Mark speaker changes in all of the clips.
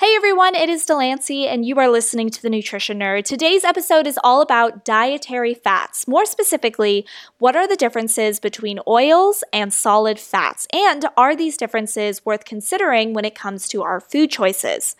Speaker 1: Hey everyone, it is Delancey, and you are listening to The Nutrition Nerd. Today's episode is all about dietary fats. More specifically, what are the differences between oils and solid fats? And are these differences worth considering when it comes to our food choices?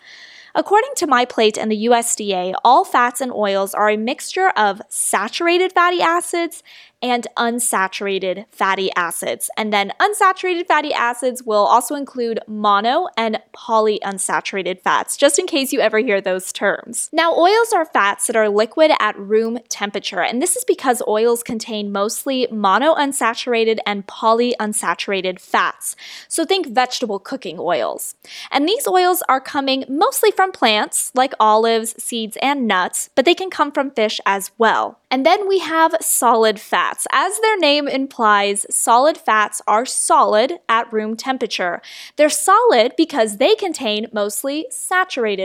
Speaker 1: According to MyPlate and the USDA, all fats and oils are a mixture of saturated fatty acids and unsaturated fatty acids. And then unsaturated fatty acids will also include mono and polyunsaturated fats, just in case you ever hear those terms. Now, oils are fats that are liquid at room temperature, and this is because oils contain mostly monounsaturated and polyunsaturated fats. So think vegetable cooking oils. And these oils are coming mostly from plants like olives, seeds, and nuts, but they can come from fish as well. And then we have solid fats. As their name implies, solid fats are solid at room temperature. They're solid because they contain mostly saturated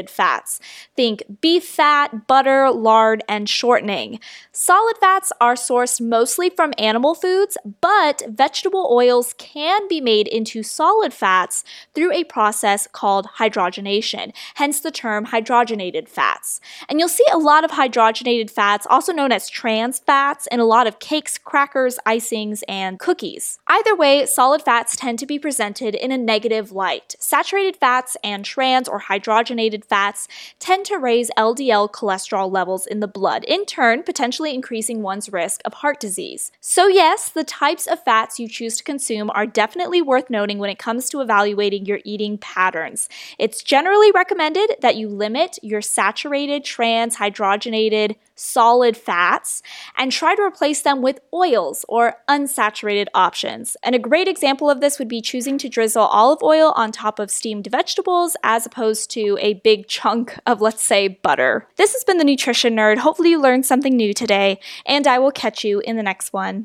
Speaker 1: fats. Think beef fat, butter, lard, and shortening. Solid fats are sourced mostly from animal foods, but vegetable oils can be made into solid fats through a process called hydrogenation, hence the term hydrogenated fats. And you'll see a lot of hydrogenated fats, also known as trans fats in a lot of cakes, crackers, icings, and cookies. Either way, solid fats tend to be presented in a negative light. Saturated fats and trans or hydrogenated fats tend to raise LDL cholesterol levels in the blood, in turn, potentially increasing one's risk of heart disease. So, yes, the types of fats you choose to consume are definitely worth noting when it comes to evaluating your eating patterns. It's generally recommended that you limit your saturated, trans, hydrogenated, solid fats and try to replace them with oils or unsaturated options. And a great example of this would be choosing to drizzle olive oil on top of steamed vegetables as opposed to a big chunk of, let's say, butter. This has been the Nutrition Nerd. Hopefully, you learned something new today, and I will catch you in the next one.